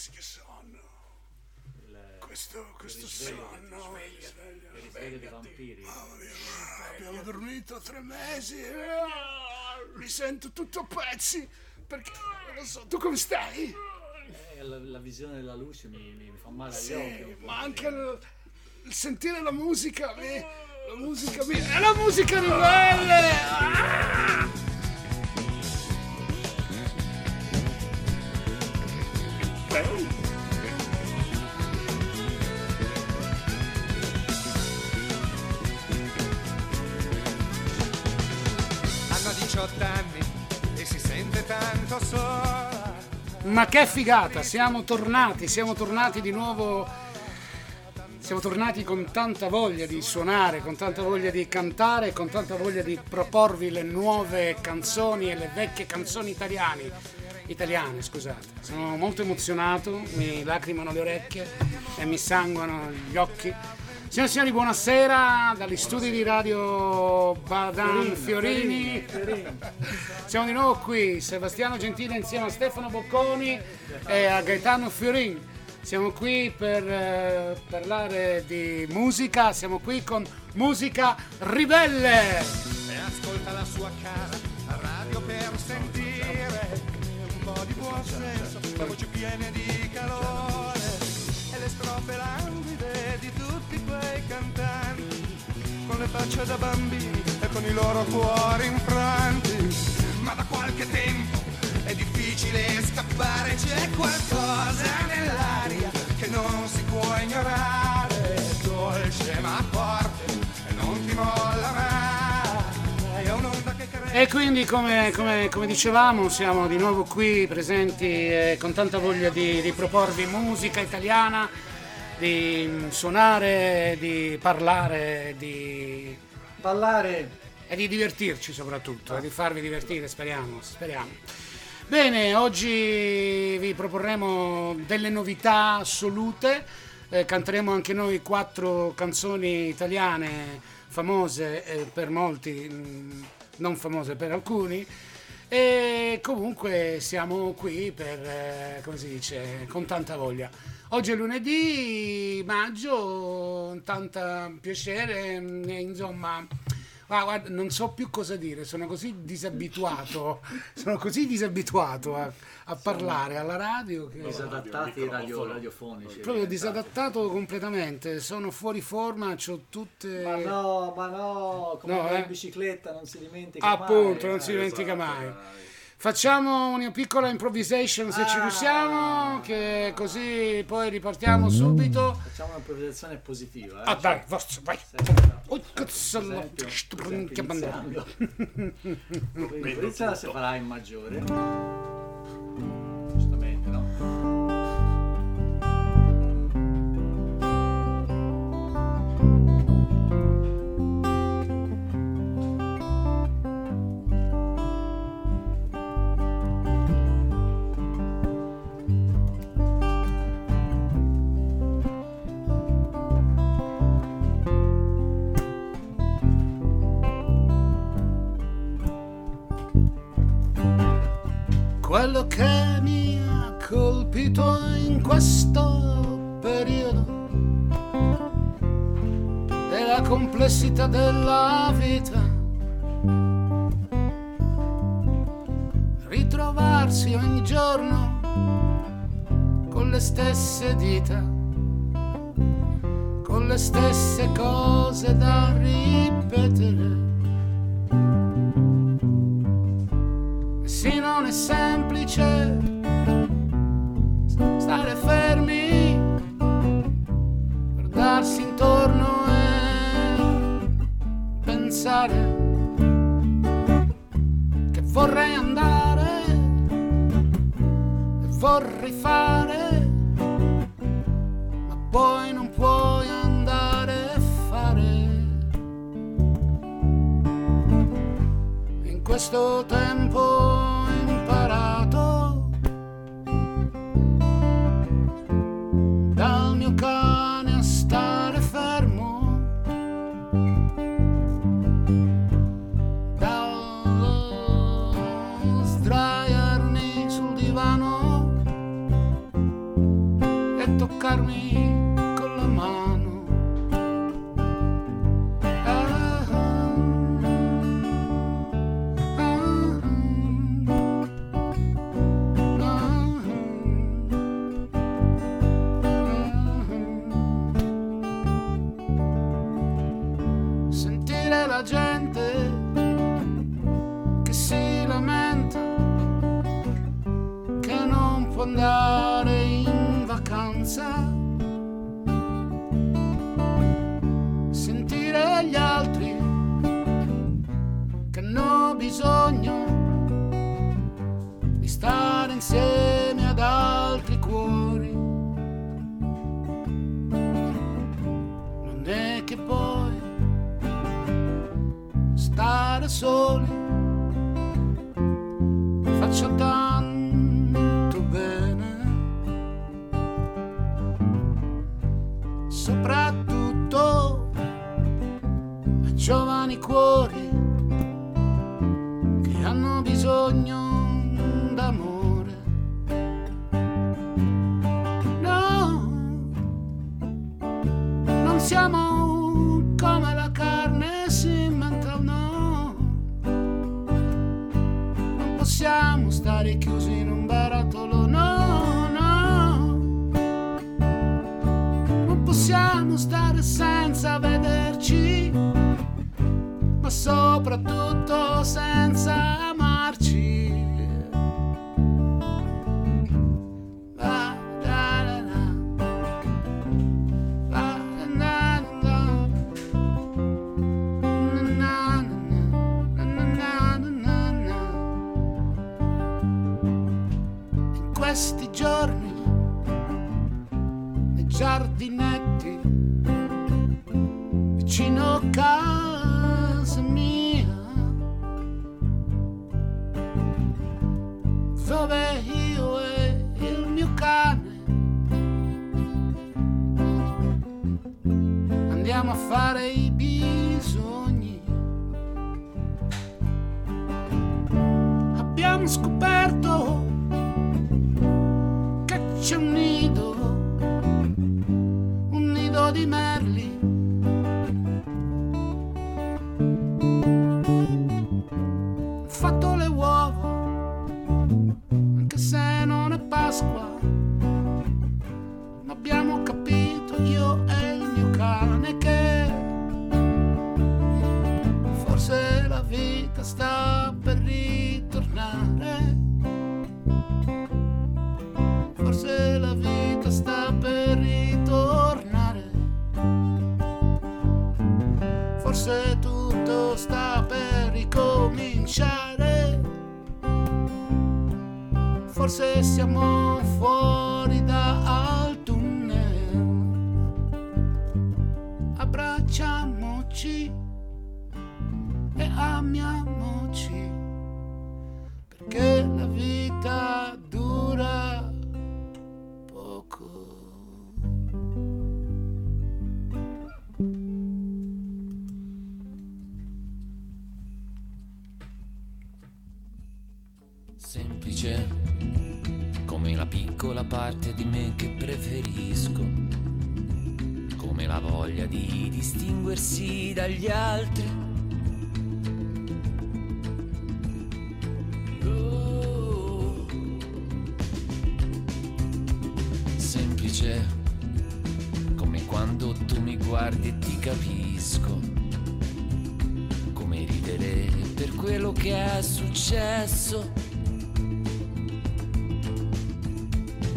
Ragazzi, che sonno. Il, Questo, questo risveglio, sonno. il risveglio dei vampiri. Mamma mia, abbiamo dormito tre mesi. Mi sento tutto a pezzi. Perché non lo so, tu come stai? Eh, la, la visione della luce mi, mi- mi fa male agli Sì, occhi. ma anche il, il sentire la musica. mi- la musica mi. È la musica ribelle! Ah! Ma che figata, siamo tornati, siamo tornati di nuovo, siamo tornati con tanta voglia di suonare, con tanta voglia di cantare, con tanta voglia di proporvi le nuove canzoni e le vecchie canzoni italiane, italiane scusate. Sono molto emozionato, mi lacrimano le orecchie e mi sanguano gli occhi. Signore e signori, buonasera dagli studi di Radio Badan Fiorini. Siamo di nuovo qui, Sebastiano Gentile insieme a Stefano Bocconi e a Gaetano Fiorin. Siamo qui per eh, parlare di musica, siamo qui con Musica Ribelle. E ascolta la sua cara a radio per sentire un po' di buon senso, le voci piene di calore e le strofe languide quei cantanti con le facce da bambini e con i loro cuori infranti. Ma da qualche tempo è difficile scappare, c'è qualcosa nell'aria che non si può ignorare, è dolce ma forte e non ti molla mai. È un'onda che cresce. E quindi, come, come- come dicevamo, siamo di nuovo qui presenti eh, con tanta voglia di, di proporvi musica italiana, di mm, suonare, di parlare, di Ballare e di divertirci soprattutto, e di farvi divertire, speriamo, speriamo. Bene, oggi vi proporremo delle novità assolute, eh, canteremo anche noi quattro canzoni italiane famose eh, per molti, mh, non famose per alcuni, e comunque siamo qui per, eh, come si dice, con tanta voglia. Oggi è lunedì, maggio, tanta piacere, insomma... Ah, guarda, non so più cosa dire, sono così disabituato, sono così disabituato a, a parlare alla radio che disadattati radio, radiofonici. proprio disadattato completamente, sono fuori forma, ho tutte... Ma no, ma no, come No, eh. in bicicletta non si dimentica Appunto, mai. non si Eh, dimentica esatto, mai. Facciamo una piccola improvisation se ci Ah. riusciamo, che così poi ripartiamo subito. Facciamo un'improvvisazione positiva. eh. Ah dai, forza, vai. Oh, cazzo, per esempio, sto per esempio, che bandiera. iniziando. Quindi inizia se farà in maggiore. Quello che mi ha colpito in questo periodo è la complessità della vita. Ritrovarsi ogni giorno con le stesse dita, con le stesse cose da ripetere. Gente che si lamenta che non può andare in vacanza. Sentire gli altri che hanno bisogno di stare insieme bisogno d'amore. No, non siamo come la carne si inventa no non possiamo stare chiusi in un barattolo, no, no. Non possiamo stare senza vederci, ma soprattutto senza giorni nei giardinetti vicino a casa mia dove io e il mio cane andiamo a fare i Forse Semplice come quando tu mi guardi e ti capisco, come ridere per quello che è successo.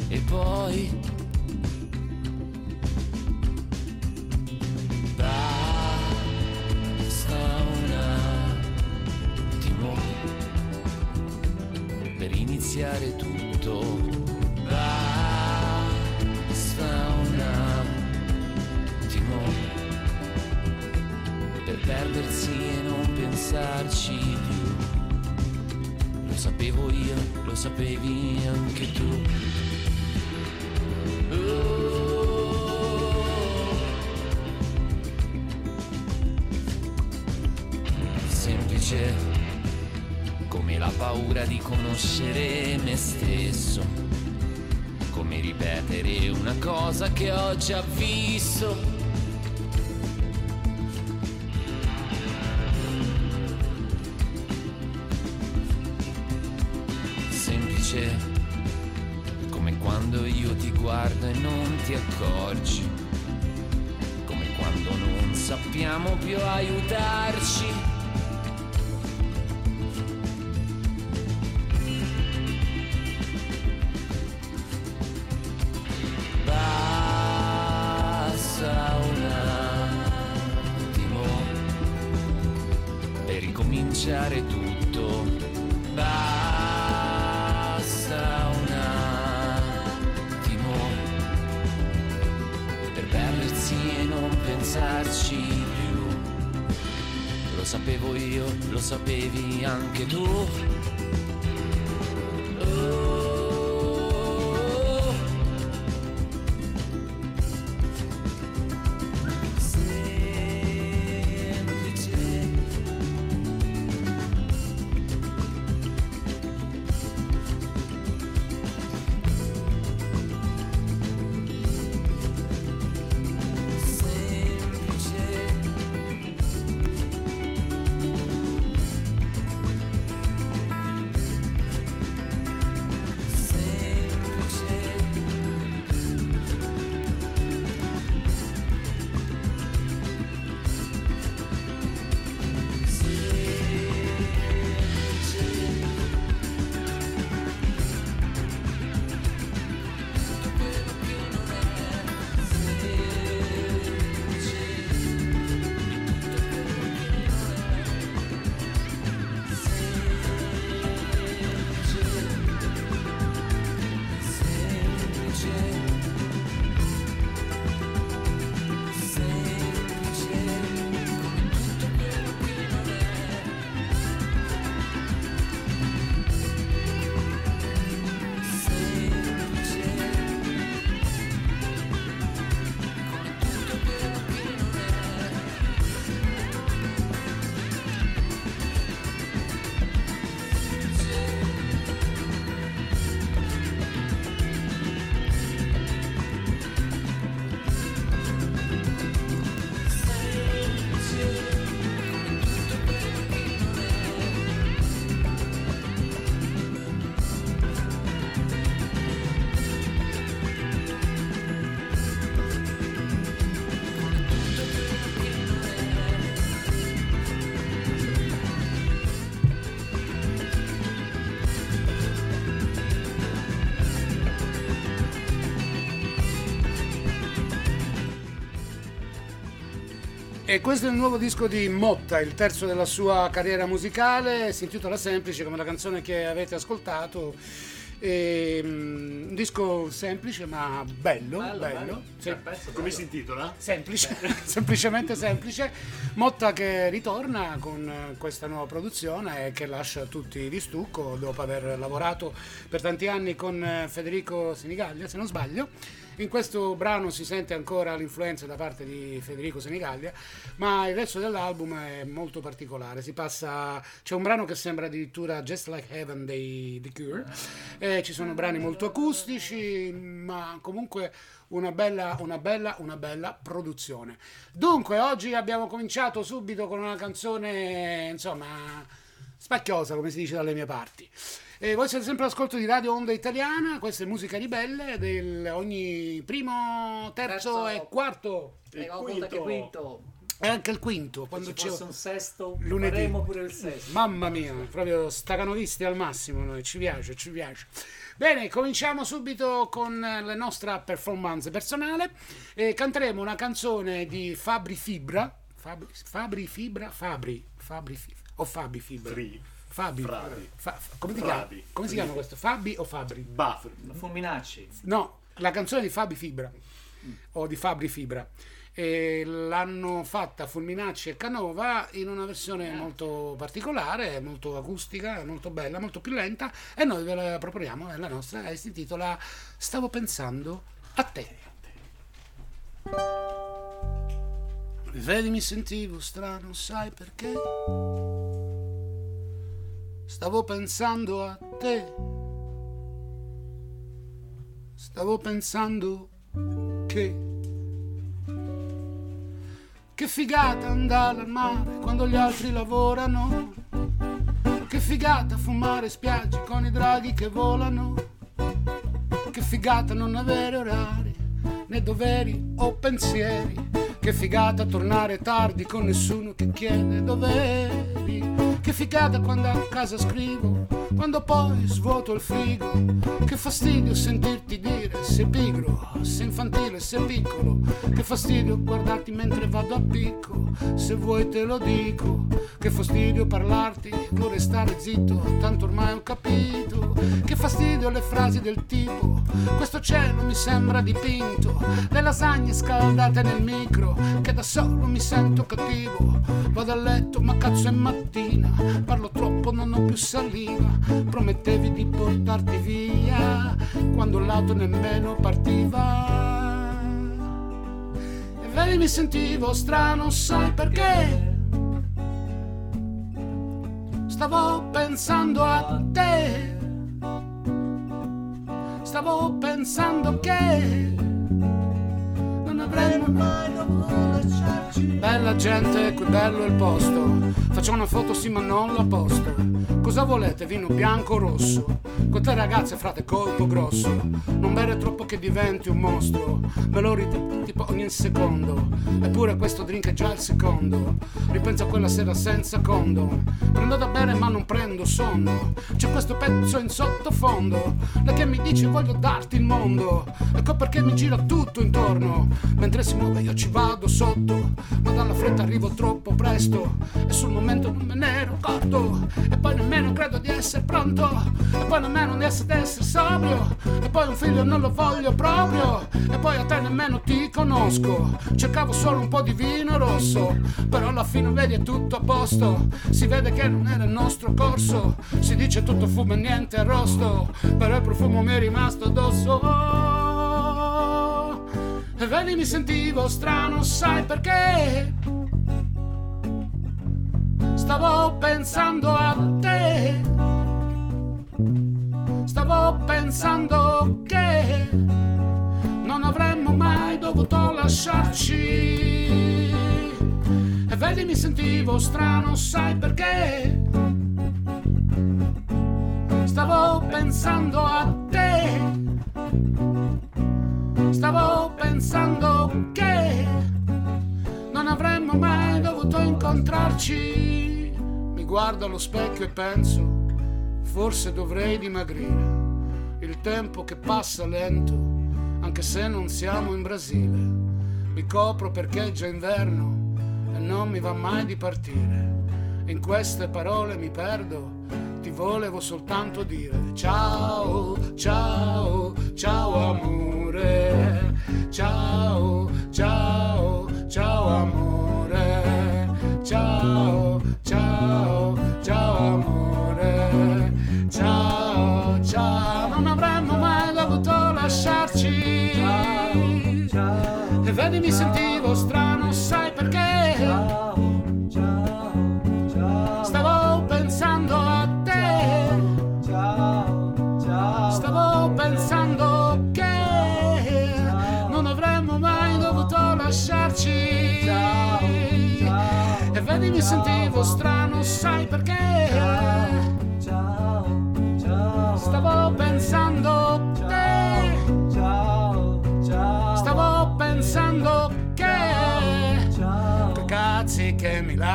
E poi basta un attimo per iniziare tutto. Perdersi e non pensarci più. Lo sapevo io, lo sapevi anche tu. Semplice come la paura di conoscere me stesso, come ripetere una cosa che ho già visto. Pensarci più. Lo sapevo io, lo sapevi anche tu. E questo è il nuovo disco di Motta, il terzo della sua carriera musicale, si intitola Semplice come la canzone che avete ascoltato. E, mm, un disco semplice ma bello, bello. bello. Sì. Bel pezzo, Come bello. si intitola? Semplice, semplicemente semplice. Motta che ritorna con questa nuova produzione e che lascia tutti di stucco dopo aver lavorato per tanti anni con Federico Senigallia, se non sbaglio. In questo brano si sente ancora l'influenza da parte di Federico Senigallia, ma il resto dell'album è molto particolare. Passa, c'è un brano che sembra addirittura Just Like Heaven dei The Cure, e ci sono brani molto acustici, ma comunque una bella, una bella, una bella produzione. Dunque, oggi abbiamo cominciato subito con una canzone, insomma, spacchiosa, come si dice dalle mie parti. E voi siete sempre all'ascolto di Radio Onda Italiana, questa è Musica Ribelle, del ogni primo, terzo, Terzo. e quarto, E che quinto e anche il quinto, quando ci c'è... fosse un sesto, lunedì. faremo pure il sesto. Mamma mia, proprio stacanovisti al massimo noi, ci piace, ci piace. Bene, cominciamo subito con la nostra performance personale. Eh, canteremo una canzone di Fabri Fibra. Fabri, Fabri Fibra? Fabri. Fabri Fibra. O Fabi Fibra? Fri. Fabi. Fa- come, ti Frabi. come si chiama questo? Fabi o Fabri? Bafr. Fulminacci. No, la canzone di Fabi Fibra o di Fabri Fibra. E l'hanno fatta Fulminacci e Canova in una versione molto particolare, molto acustica, molto bella, molto più lenta e noi ve la proponiamo e la nostra e si intitola Stavo pensando a te. Vedi mi sentivo strano, sai perché? Stavo pensando a te. Stavo pensando che che figata andare al mare quando gli altri lavorano. Che figata fumare spiagge con i draghi che volano. Che figata non avere orari, né doveri o pensieri. Che figata tornare tardi con nessuno che chiede doveri. Che figata quando a casa scrivo, quando poi svuoto il frigo. Che fastidio sentirti dire sei pigro, sei infantile, sei piccolo. Che fastidio guardarti mentre vado a picco, se vuoi te lo dico. Che fastidio parlarti, vorrei stare zitto, tanto ormai ho capito. Che fastidio le frasi del tipo, questo cielo mi sembra dipinto. Le lasagne scaldate nel micro, che da solo mi sento cattivo. Vado a letto, ma cazzo è mattina, parlo troppo, non ho più saliva. Promettevi di portarti via, quando l'auto nemmeno partiva. E vedi mi sentivo strano, sai perché? Stavo pensando a te. Stavo pensando che avremmo mai dovuto lasciarci. Bella gente, qui bello il posto. Faccio una foto sì ma non la posto. Cosa volete? Vino bianco o rosso? Con te ragazze frate colpo grosso. Non bere troppo che diventi un mostro. Me lo ripeti tipo ogni secondo. Eppure questo drink è già il secondo. Ripenso a quella sera senza condom. Prendo da bere ma non prendo sonno. C'è questo pezzo in sottofondo. Lei che mi dice voglio darti il mondo. Ecco perché mi gira tutto intorno. Mentre si muove io ci vado sotto. Ma dalla fretta arrivo troppo presto. E sul momento non me ne ero accorto. E poi nemmeno credo di essere pronto. E poi nemmeno di essere, di essere sobrio. E poi un figlio non lo voglio proprio. E poi a te nemmeno ti conosco. Cercavo solo un po' di vino rosso. Però alla fine vedi è tutto a posto. Si vede che non era il nostro corso. Si dice tutto fumo e niente arrosto. Però il profumo mi è rimasto addosso. E vedi mi sentivo strano, sai perché? Stavo pensando a te. Stavo pensando che non avremmo mai dovuto lasciarci. E vedi mi sentivo strano, sai perché? Stavo pensando a te. Pensando che non avremmo mai dovuto incontrarci. Mi guardo allo specchio e penso, forse dovrei dimagrire. Il tempo che passa lento, anche se non siamo in Brasile. Mi copro perché è già inverno e non mi va mai di partire. In queste parole mi perdo, ti volevo soltanto dire ciao, ciao, ciao amore, ciao, ciao, ciao amore, ciao, ciao, ciao amore, ciao, ciao, non avremmo mai dovuto lasciarci. E vedi mi sentivo strano,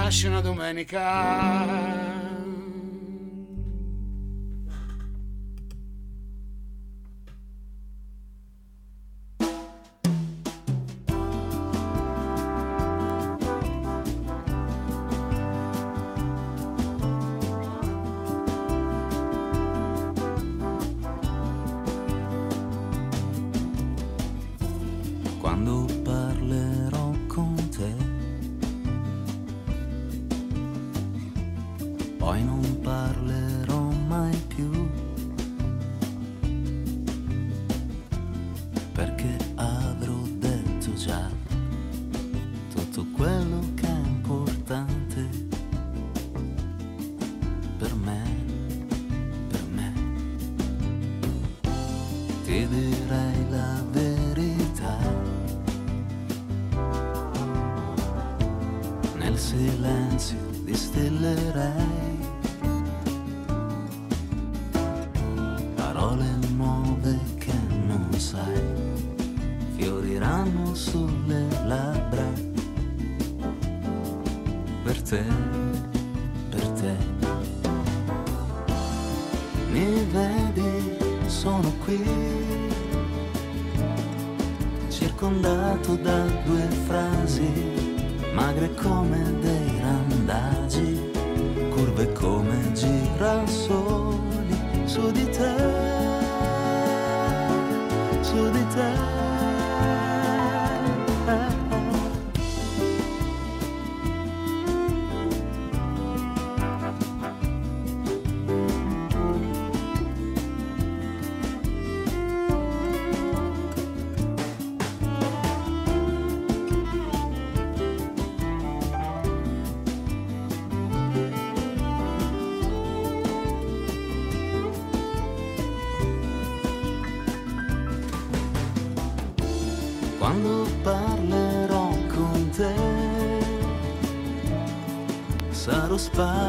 lasci una domenica. per me, per me. Ti direi la verità. Nel silenzio distillerei parole nuove che non sai, fioriranno sulle labbra per te.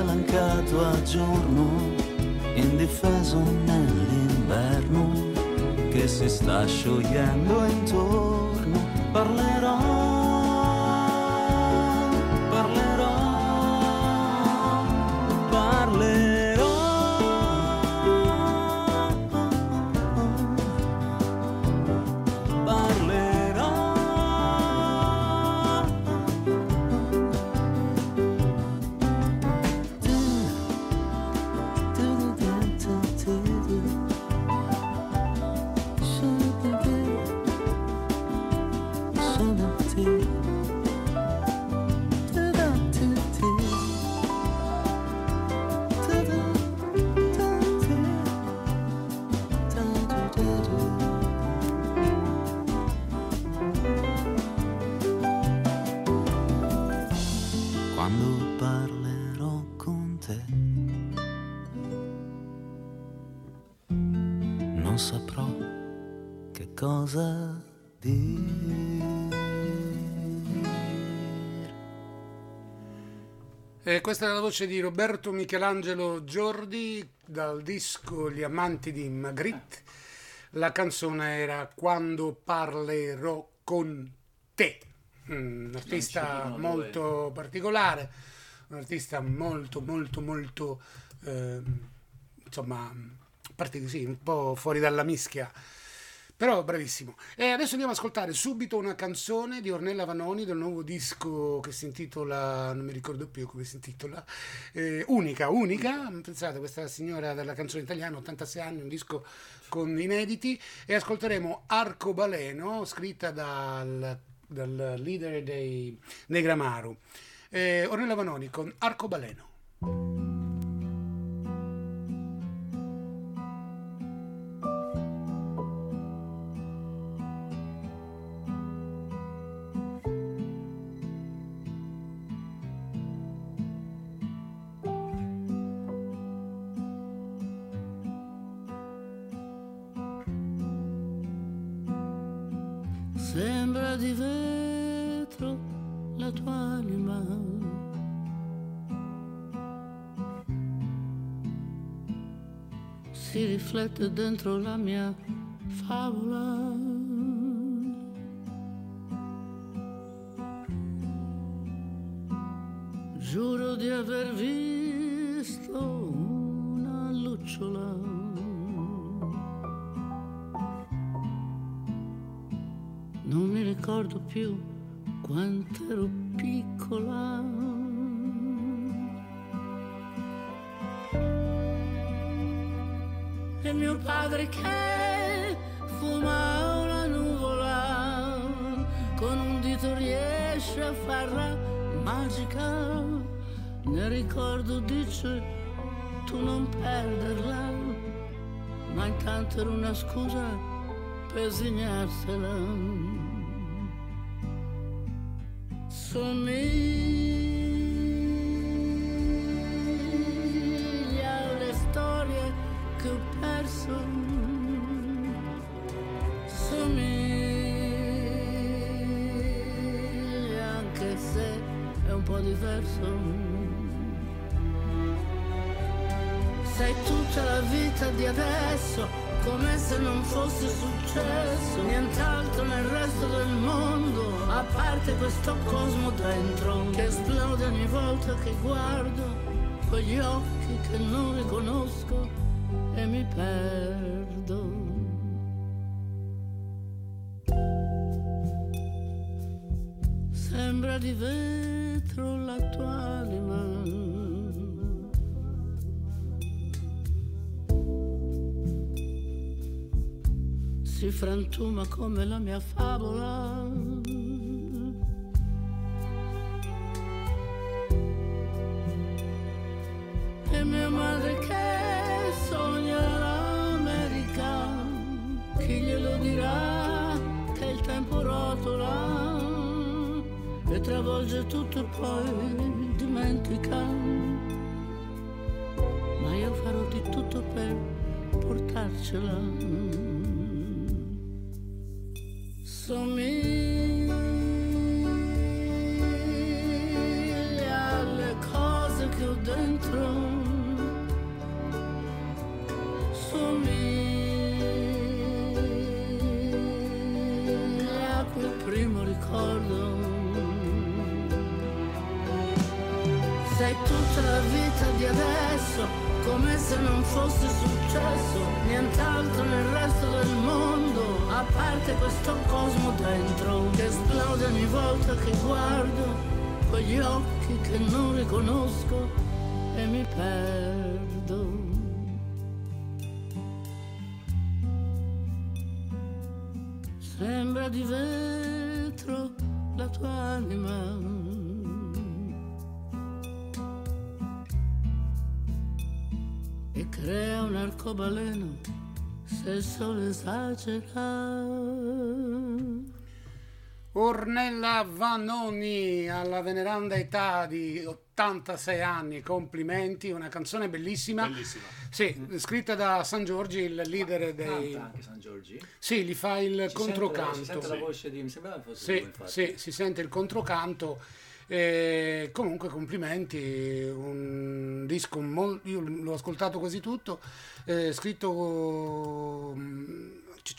Spalancato a giorno, indifeso nell'inverno che si sta sciogliendo intorno. Parlerò, E questa è la voce di Roberto Michelangelo Giordi dal disco Gli amanti di Magritte. La canzone era Quando parlerò con te. Mm, Un artista molto particolare, un artista molto molto molto ehm, insomma, così, un po' fuori dalla mischia. Però bravissimo. E adesso andiamo ad ascoltare subito una canzone di Ornella Vanoni del nuovo disco che si intitola, non mi ricordo più come si intitola, eh, Unica, Unica. Pensate, questa signora della canzone italiana, 86 anni, un disco con inediti. E ascolteremo Arcobaleno, scritta dal, dal leader dei Negramaru. Eh, Ornella Vanoni con Arcobaleno. Sembra di vetro la tua anima. Si riflette dentro la mia favola. Più quanto ero piccola. E mio padre che fuma una nuvola, con un dito riesce a farla magica. Ne ricordo dice tu non perderla, ma intanto era una scusa per segnarsela somiglia alle storie che ho perso. Somiglia anche se è un po' diverso. Sei tutta la vita di adesso, come se non fosse successo nient'altro nel resto del mondo a parte questo cosmo dentro che esplode ogni volta che guardo quegli occhi che non riconosco e mi perdo. Sembra di vetro la tua anima. Si frantuma come la mia favola. Travolge tutto e poi dimentica. Ma io farò di tutto per portarcela. Somiglia vita di adesso, come se non fosse successo nient'altro nel resto del mondo, a parte questo cosmo dentro che esplode ogni volta che guardo quegli occhi che non riconosco e mi perdo. Sembra di vetro la tua anima. E crea un arcobaleno se il sole esagera. Ornella Vanoni alla veneranda età di 86 anni, complimenti, una canzone bellissima. Bellissima. Sì, scritta da San Giorgi, il leader dei... Canta anche San Giorgi. Sì, gli fa il Si controcanto. Sente, si sente la voce di... Mi sembrava fosse Sì, lui, infatti. sì, si sente il controcanto. E comunque complimenti, un disco molto, io l'ho ascoltato quasi tutto, eh, scritto mm,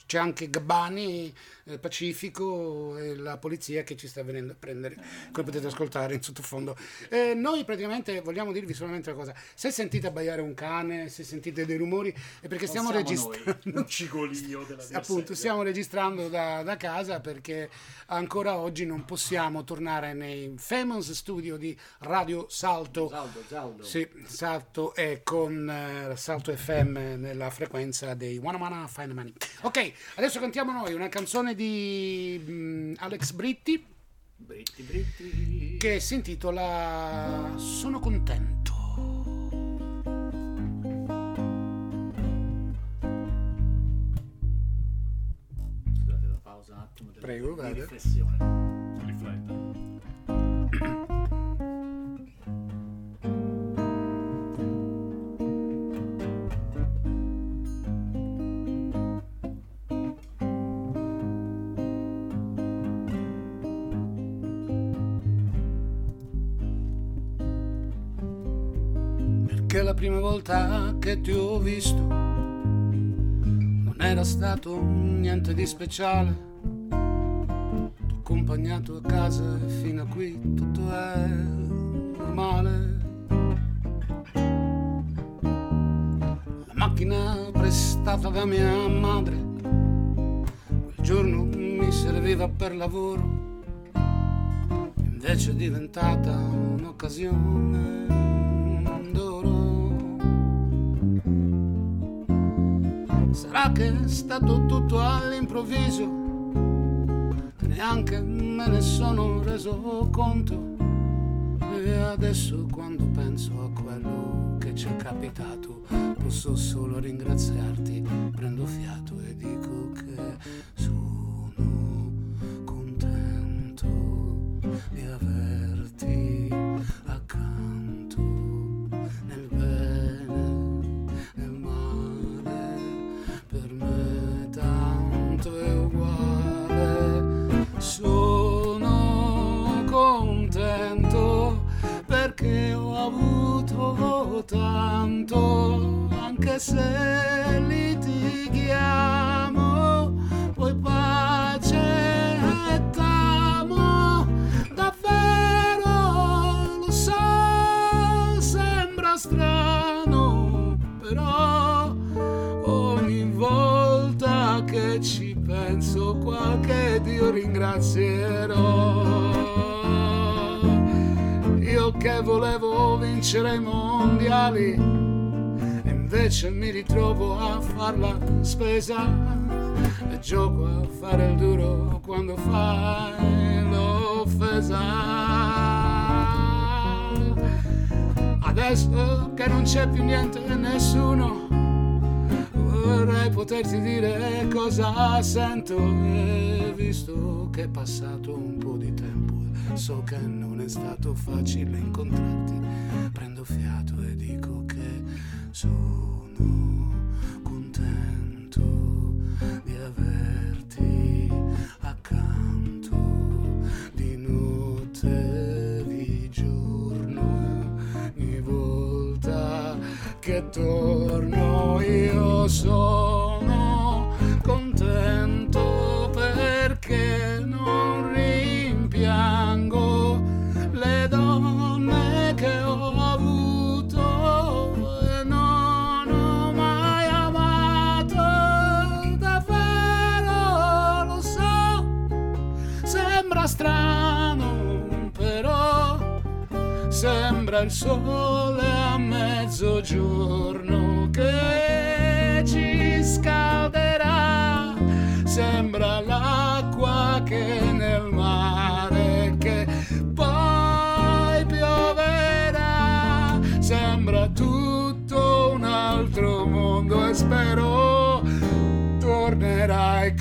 c'è anche Gabbani, Pacifico e la polizia che ci sta venendo a prendere, come potete ascoltare in sottofondo. Eh, noi praticamente vogliamo dirvi solamente una cosa, se sentite abbaiare un cane, se sentite dei rumori è perché stiamo siamo registrando... noi, un cigolio della mia Appunto, sedia. stiamo registrando da, da casa perché ancora oggi non possiamo tornare nei famous studio di Radio Salto. Zaldo, Zaldo. Sì, Salto è con eh, Salto FM nella frequenza dei Wanna Wanna Fine Money. Ok, adesso cantiamo noi una canzone di mm, Alex Britti Britti, britti. che si intitola Sono contento. Scusate la pausa un attimo. della- Prego, di vada. riflessione. Rifletta. Perché la prima volta che ti ho visto non era stato niente di speciale. T'ho accompagnato a casa e fino a qui tutto è normale. La macchina prestata da mia madre quel giorno mi serviva per lavoro invece è diventata un'occasione Sarà che è stato tutto all'improvviso, che neanche me ne sono reso conto. E adesso quando penso a quello che ci è capitato, posso solo ringraziarti, prendo fiato e dico che sono contento di averti tanto se litighiamo, poi pace e t'amo. Davvero lo so, sembra strano, però ogni volta che ci penso qualche Dio ringrazierò. Che volevo vincere i mondiali e invece mi ritrovo a far la spesa e gioco a fare il duro quando fai l'offesa. Adesso che non c'è più niente e nessuno, vorrei poterti dire cosa sento e visto che è passato un po' di tempo so che non è stato facile incontrarti, prendo fiato e dico che sono contento di averti accanto. Di notte di giorno ogni volta che torno io sono sembra il sole a mezzogiorno che ci scalderà. Sembra l'acqua che nel mare che poi pioverà. Sembra tutto un altro mondo e spero tornerai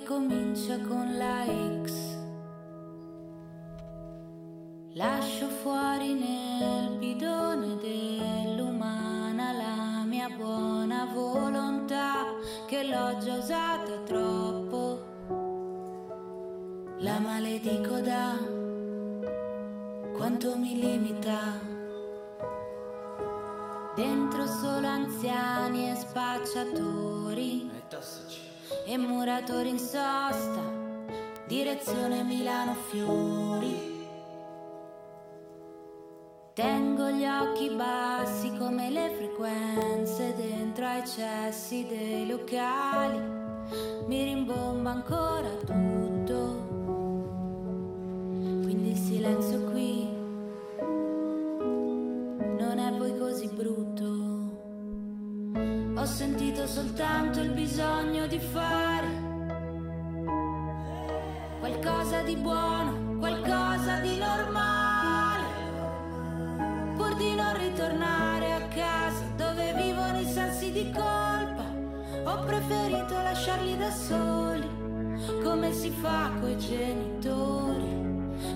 che comincia con la X. Lascio fuori nel bidone dell'umana la mia buona volontà che l'ho già usata troppo. La maledico da quanto mi limita. Dentro solo anziani e spacciatori e muratori in sosta, direzione Milano Fiori. Tengo gli occhi bassi come le frequenze dentro ai cessi dei locali. Mi rimbomba ancora tutto. Sentito soltanto il bisogno di fare qualcosa di buono, qualcosa di normale, pur di non ritornare a casa dove vivono i sensi di colpa. Ho preferito lasciarli da soli, come si fa coi genitori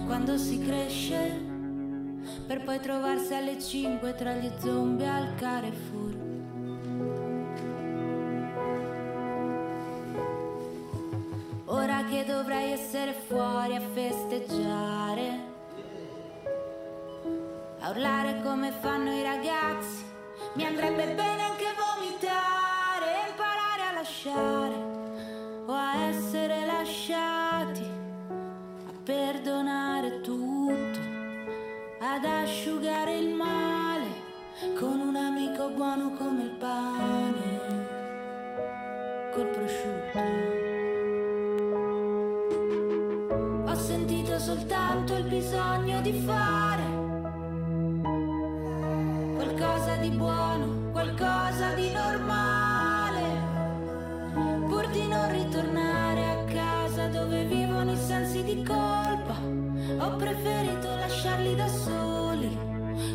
quando si cresce per poi trovarsi alle 5 tra gli zombie al Carrefour. Che dovrei essere fuori a festeggiare, a urlare come fanno i ragazzi, mi andrebbe bene anche vomitare imparare a lasciare o a essere lasciati, a perdonare tutto ad asciugare il male con un amico buono come il pane col prosciutto. Soltanto il bisogno di fare qualcosa di buono, qualcosa di normale, pur di non ritornare a casa dove vivono i sensi di colpa. Ho preferito lasciarli da soli,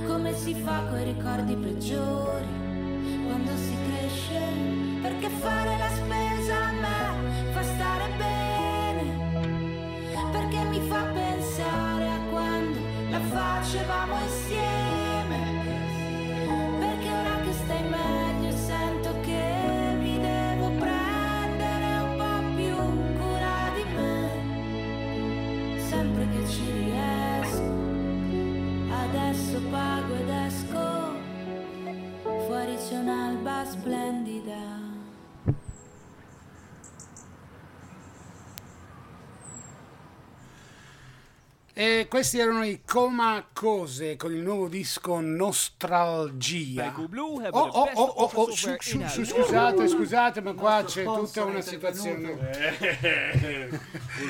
come si fa coi ricordi peggiori. Quando si cresce, perché fare la spesa a me fa stare bene, perché mi fa quando la facevamo E questi erano i Coma Cose con il nuovo disco Nostralgia. Oh, oh, oh, oh, oh, su- su- su- scusate, scusate, ma qua c'è tutta una situazione.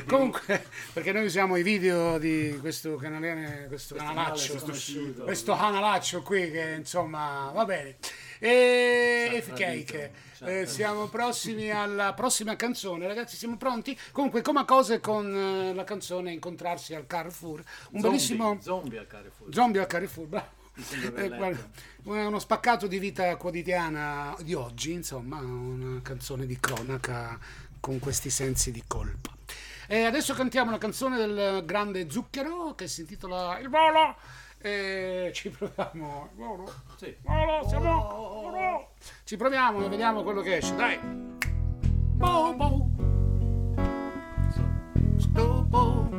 Comunque, perché noi usiamo i video di questo canale, questo canalaccio, canale sconosciuto. questo canalaccio qui che insomma va bene. E cake. Eh, siamo prossimi alla prossima canzone, ragazzi, siamo pronti? Comunque, come cose con eh, la canzone Incontrarsi al Carrefour, un Zombie, bellissimo Zombie al Carrefour. zombie al Carrefour, bravo. Eh, guarda, uno spaccato di vita quotidiana di oggi, insomma, una canzone di cronaca con questi sensi di colpa. E adesso cantiamo una canzone del grande Zucchero che si intitola Il volo. E ci proviamo. Volo. Sì. Volo, siamo. volo. Ci proviamo e vediamo quello che esce, dai. Bow, bow. Sto mo.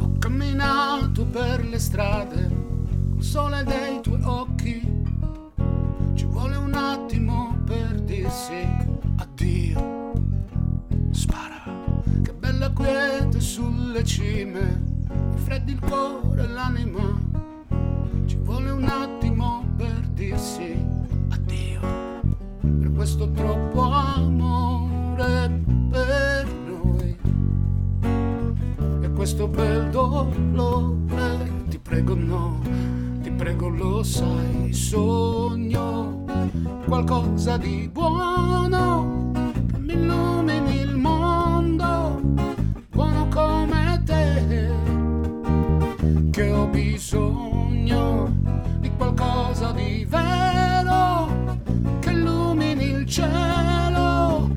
Ho camminato per le strade col sole dei tuoi occhi. Ci vuole un attimo per dirsi addio. Spara, quiete sulle cime. Mi freddi il cuore e l'anima. Ci vuole un attimo per dirsi addio. Per questo troppo amore per noi e questo bel dolore ti prego no ti prego lo sai sogno qualcosa di buono che mi illumini bisogno di qualcosa di vero che illumini il cielo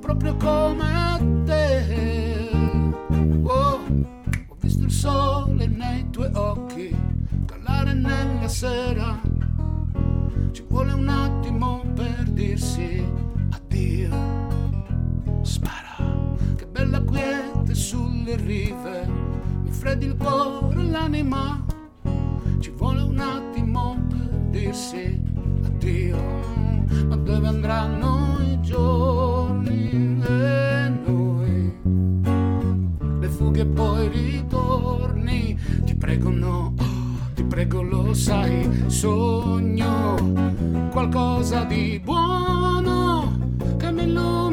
proprio come te. Oh, ho visto il sole nei tuoi occhi calare nella sera. Ci vuole un attimo per dirsi addio. Spara, che bella quiete sulle rive, freddi il cuore e l'anima. Ci vuole un attimo per dirsi addio, ma dove andranno i giorni e noi? Le fughe e poi ritorni, ti prego no, ti prego lo sai, sogno qualcosa di buono che mi illumini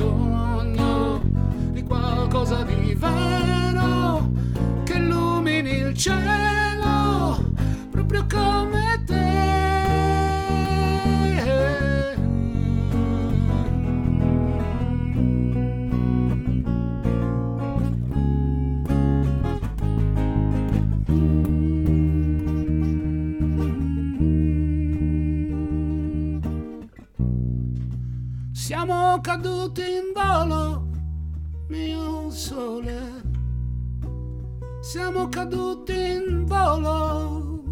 bisogno di qualcosa di vero che illumini il cielo Caduti in volo, mio sole. Siamo caduti in volo.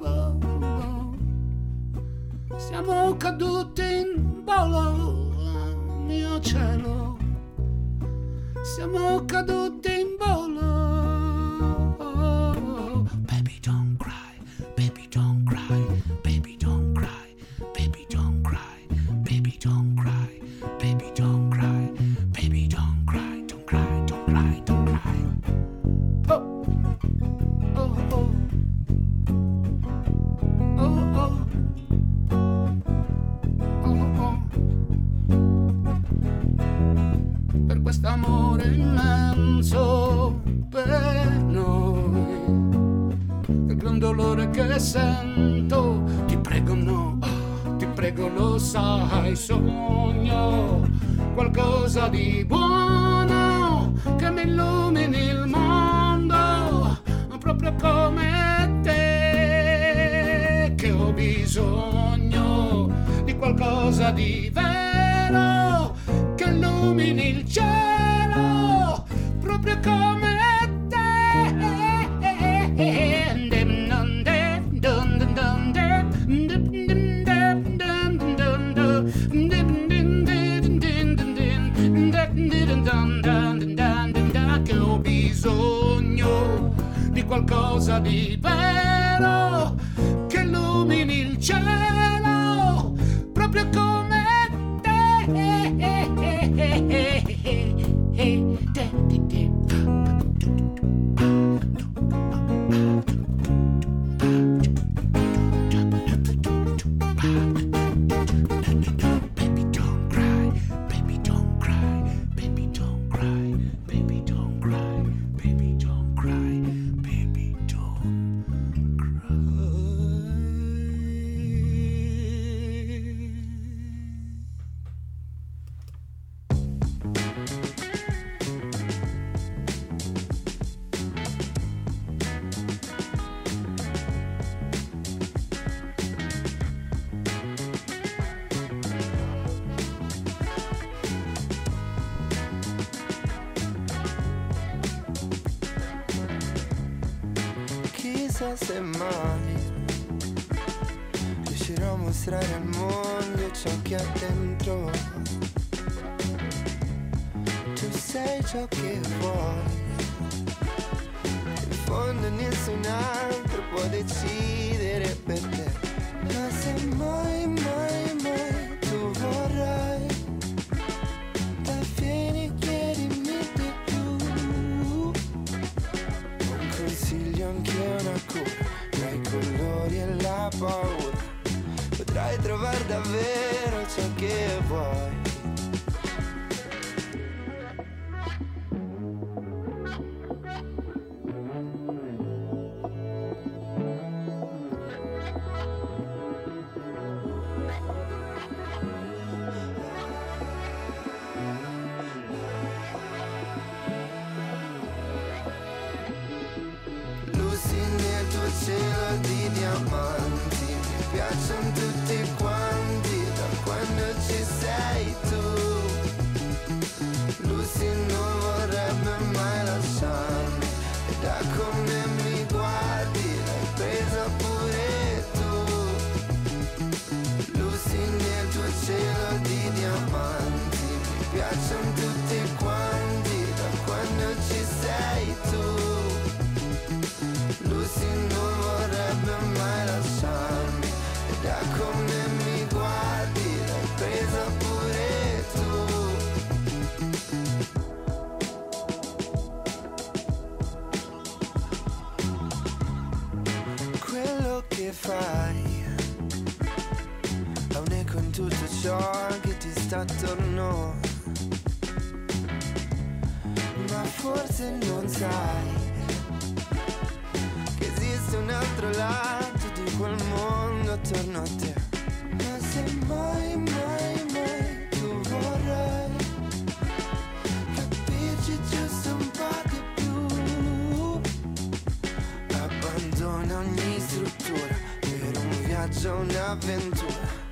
oh, oh. Siamo caduti in volo, mio cielo. Siamo caduti quest'amore immenso per noi. Il gran dolore che sento, ti prego no, ti prego lo sai, sogno qualcosa di buono che mi illumini il mondo proprio come te che ho bisogno di qualcosa di vero che illumini il cielo. a deep senza e mali Riuscirò a mostrare al mondo ciò che ha dentro. Tu sei ciò che vuoi. In fondo nessun altro può decidere per te. Ma se mai potrai trovare davvero ciò che vuoi. sai che esiste un altro lato di quel mondo attorno a te. Ma se mai, mai, mai tu vorrai capirci giusto un po' di più, abbandona ogni struttura per un viaggio, un'avventura.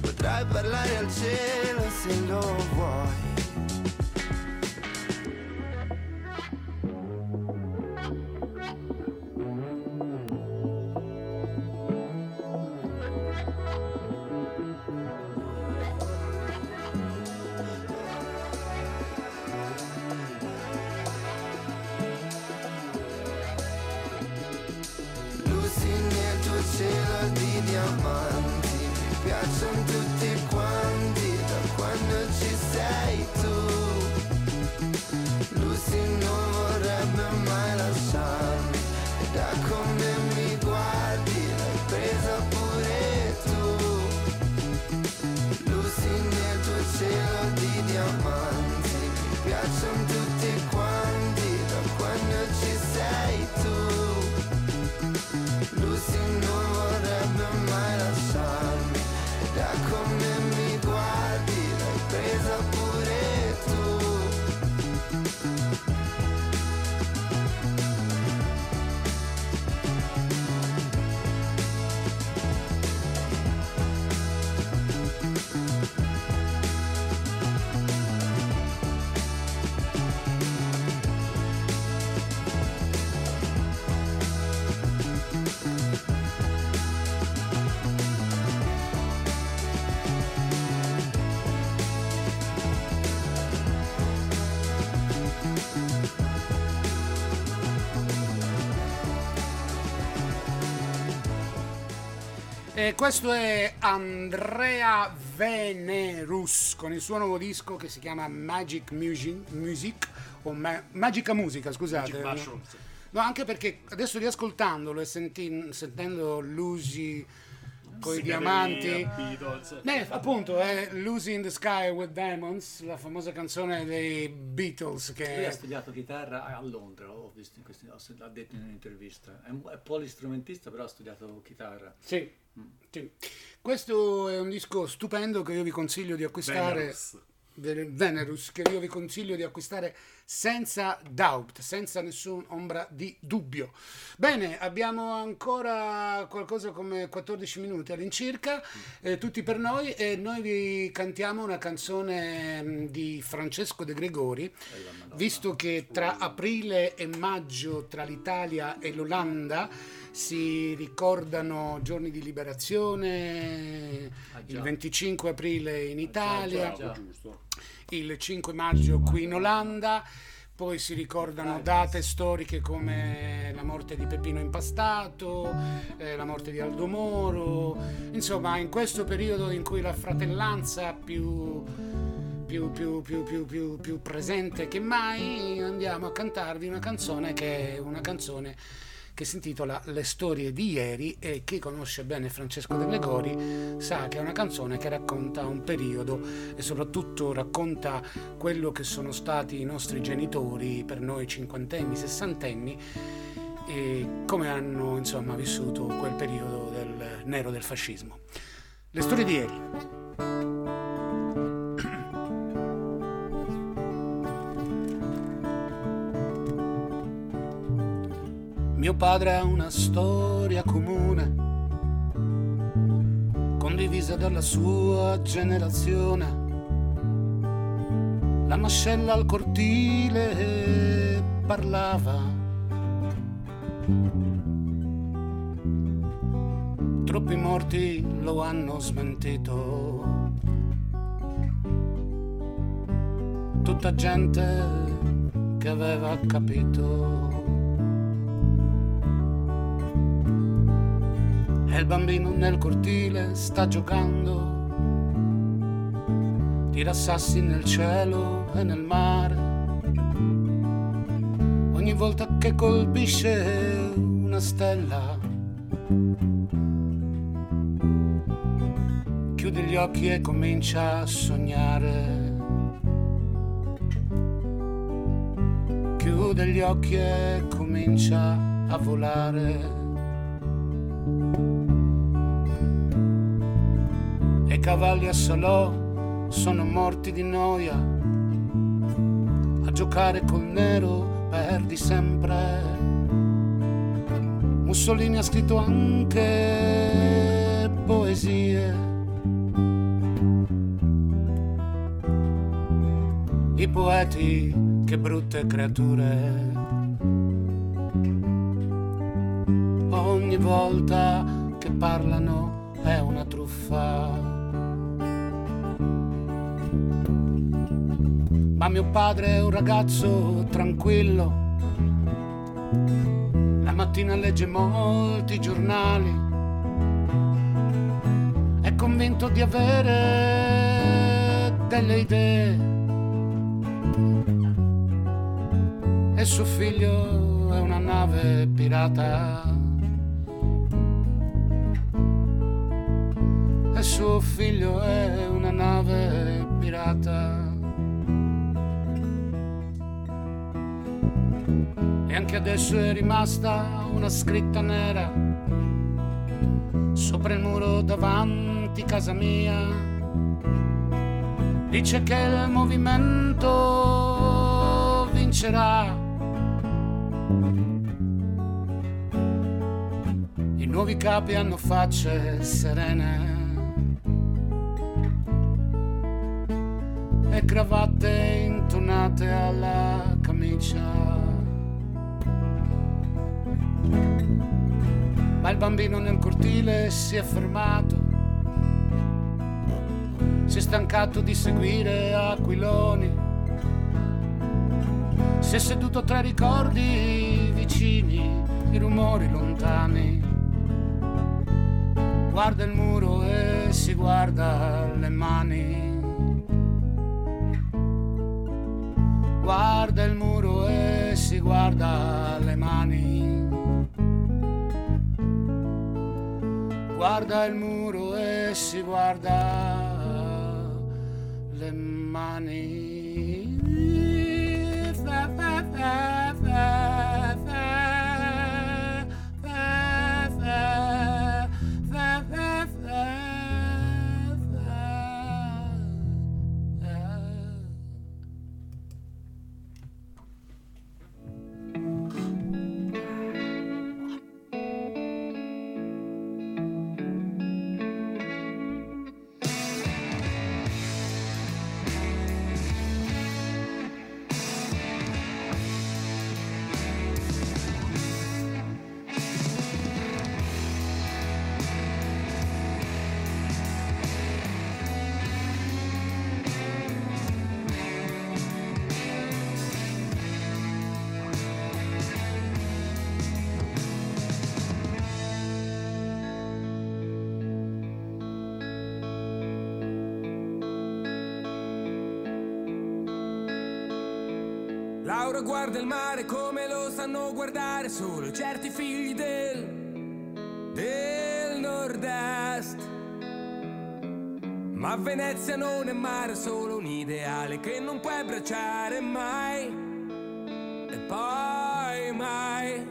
Potrai parlare al cielo se lo vuoi E questo è Andrea Venerus con il suo nuovo disco che si chiama Magic Music, Music o Ma- Magica Musica, scusate. Magic. No, anche perché adesso riascoltandolo e senti- sentendo Lucy con i diamanti. Beatles. Beh, appunto, è Lucy in the Sky with Diamonds, la famosa canzone dei Beatles Lui ha che studiato chitarra a Londra, ho visto in questi, ho detto in un'intervista. È, un, è polistrumentista, però ha studiato chitarra. Sì, sì. Questo è un disco stupendo che io vi consiglio di acquistare. Venerus. Ve- Venerus, che io vi consiglio di acquistare senza doubt, senza nessun ombra di dubbio. Bene, abbiamo ancora qualcosa come 14 minuti all'incirca, eh, tutti per noi, e noi vi cantiamo una canzone mm, di Francesco De Gregori, visto che tra aprile e maggio tra l'Italia e l'Olanda si ricordano giorni di liberazione, il 25 aprile in Italia, Giusto. il 5 maggio qui in Olanda, poi si ricordano date storiche come la morte di Peppino Impastato, eh, la morte di Aldo Moro, insomma in questo periodo in cui la fratellanza più, più, più, più, più, più, più presente che mai andiamo a cantarvi una canzone che è una canzone che si intitola Le storie di ieri e chi conosce bene Francesco De Gregori sa che è una canzone che racconta un periodo e soprattutto racconta quello che sono stati i nostri genitori per noi cinquantenni, sessantenni e come hanno insomma vissuto quel periodo del nero del fascismo. Le storie di ieri. Mio padre ha una storia comune, condivisa dalla sua generazione. La mascella al cortile parlava. Troppi morti lo hanno smentito. Tutta gente che aveva capito. E il bambino nel cortile sta giocando, tira sassi nel cielo e nel mare. Ogni volta che colpisce una stella, chiude gli occhi e comincia a sognare. Chiude gli occhi e comincia a volare. Cavalli a Salò sono morti di noia. A giocare col nero perdi sempre. Mussolini ha scritto anche poesie. I poeti, che brutte creature. Ogni volta che parlano è una truffa. Ma mio padre è un ragazzo tranquillo. La mattina legge molti giornali. È convinto di avere delle idee. E suo figlio è una nave pirata. E suo figlio è una nave pirata. E anche adesso è rimasta una scritta nera sopra il muro davanti casa mia. Dice che il movimento vincerà. I nuovi capi hanno facce serene e cravatte intonate alla camicia. Ma il bambino nel cortile si è fermato, si è stancato di seguire aquiloni, si è seduto tra ricordi vicini, i rumori lontani. guarda il muro e si guarda le mani. Guarda il muro e si guarda le mani. Guarda il muro e si guarda le mani. Fa, fa, fa, guarda il mare come lo sanno guardare solo certi figli del, del nord-est. Ma Venezia non è mare, solo un ideale che non puoi abbracciare mai. E poi mai.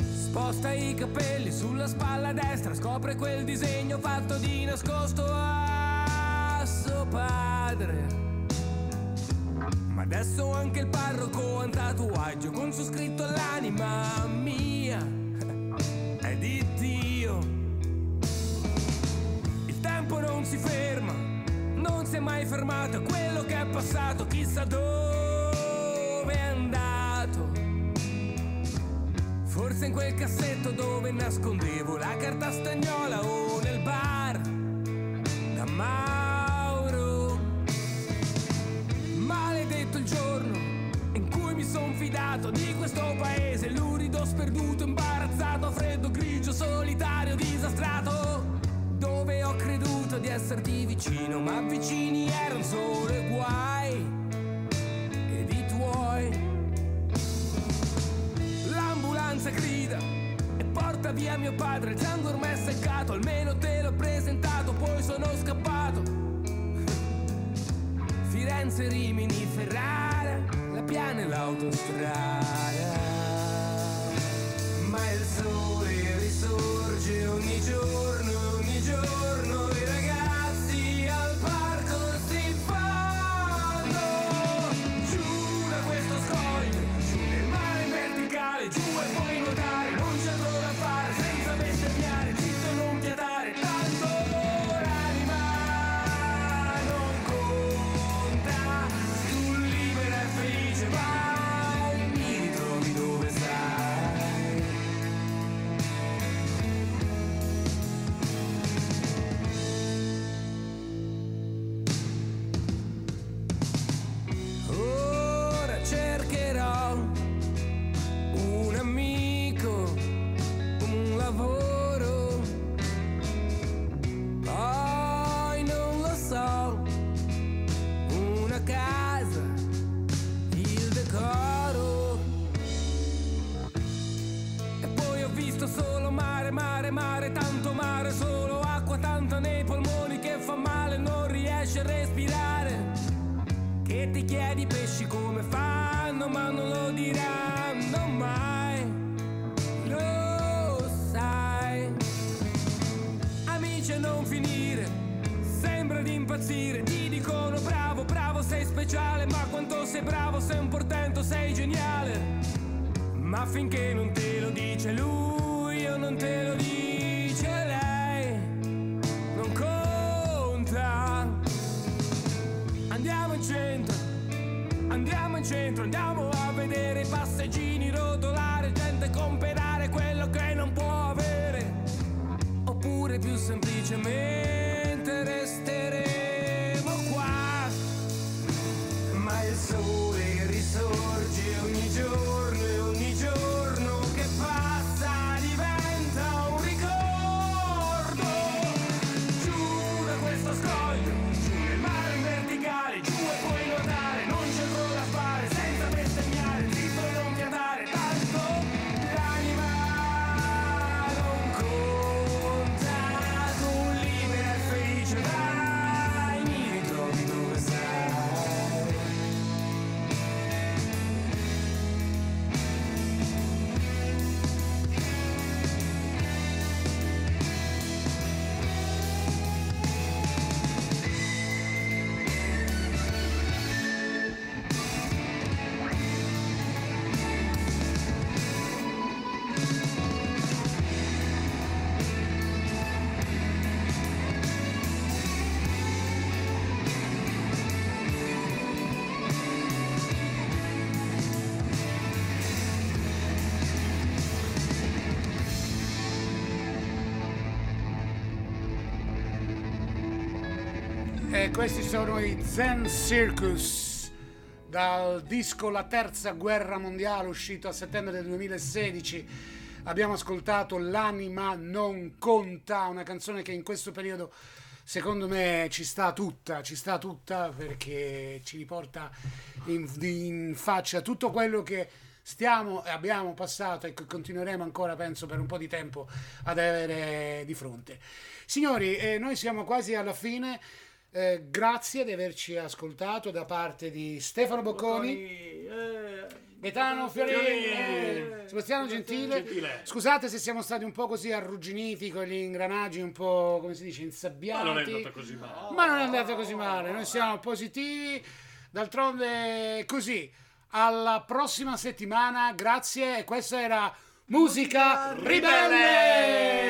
Sposta i capelli sulla spalla destra, scopre quel disegno fatto di nascosto a suo padre. Ma adesso anche il parroco ha un tatuaggio con su scritto l'anima mia è di Dio. Il tempo non si ferma, non si è mai fermato, quello che è passato, chissà dove è andato. Forse in quel cassetto dove nascondevo la carta stagnola o nel bar da Mauro. Son fidato di questo paese, lurido, sperduto, imbarazzato, freddo, grigio, solitario, disastrato. Dove ho creduto di esserti vicino, ma vicini erano solo i guai ed i tuoi. L'ambulanza grida e porta via mio padre, il sangue ormai è seccato, almeno te l'ho presentato, poi sono scappato. Firenze, Rimini, Ferrara, la piana e l'autostrada. Ma il sole risorge ogni giorno, ogni giorno questi sono i Zen Circus dal disco La Terza Guerra Mondiale uscito a settembre del 2016. Abbiamo ascoltato L'anima non conta, una canzone che in questo periodo secondo me ci sta tutta, ci sta tutta perché ci riporta in, in faccia tutto quello che stiamo e abbiamo passato e continueremo ancora, penso, per un po' di tempo ad avere di fronte. Signori, eh, noi siamo quasi alla fine. Eh, grazie di averci ascoltato da parte di Stefano Bocconi, eh, Gaetano Fiorini, eh, Sebastiano Gentile. Scusate se siamo stati un po' così arrugginiti con gli ingranaggi un po' come si dice insabbiati. Ma non è andata così male. Ma non è andata così male, noi siamo positivi. D'altronde così. Alla prossima settimana, grazie. E questa era Musica Ribelle.